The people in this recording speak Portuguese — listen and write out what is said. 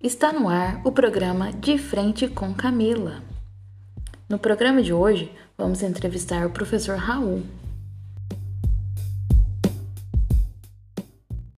Está no ar o programa De Frente com Camila. No programa de hoje, vamos entrevistar o professor Raul.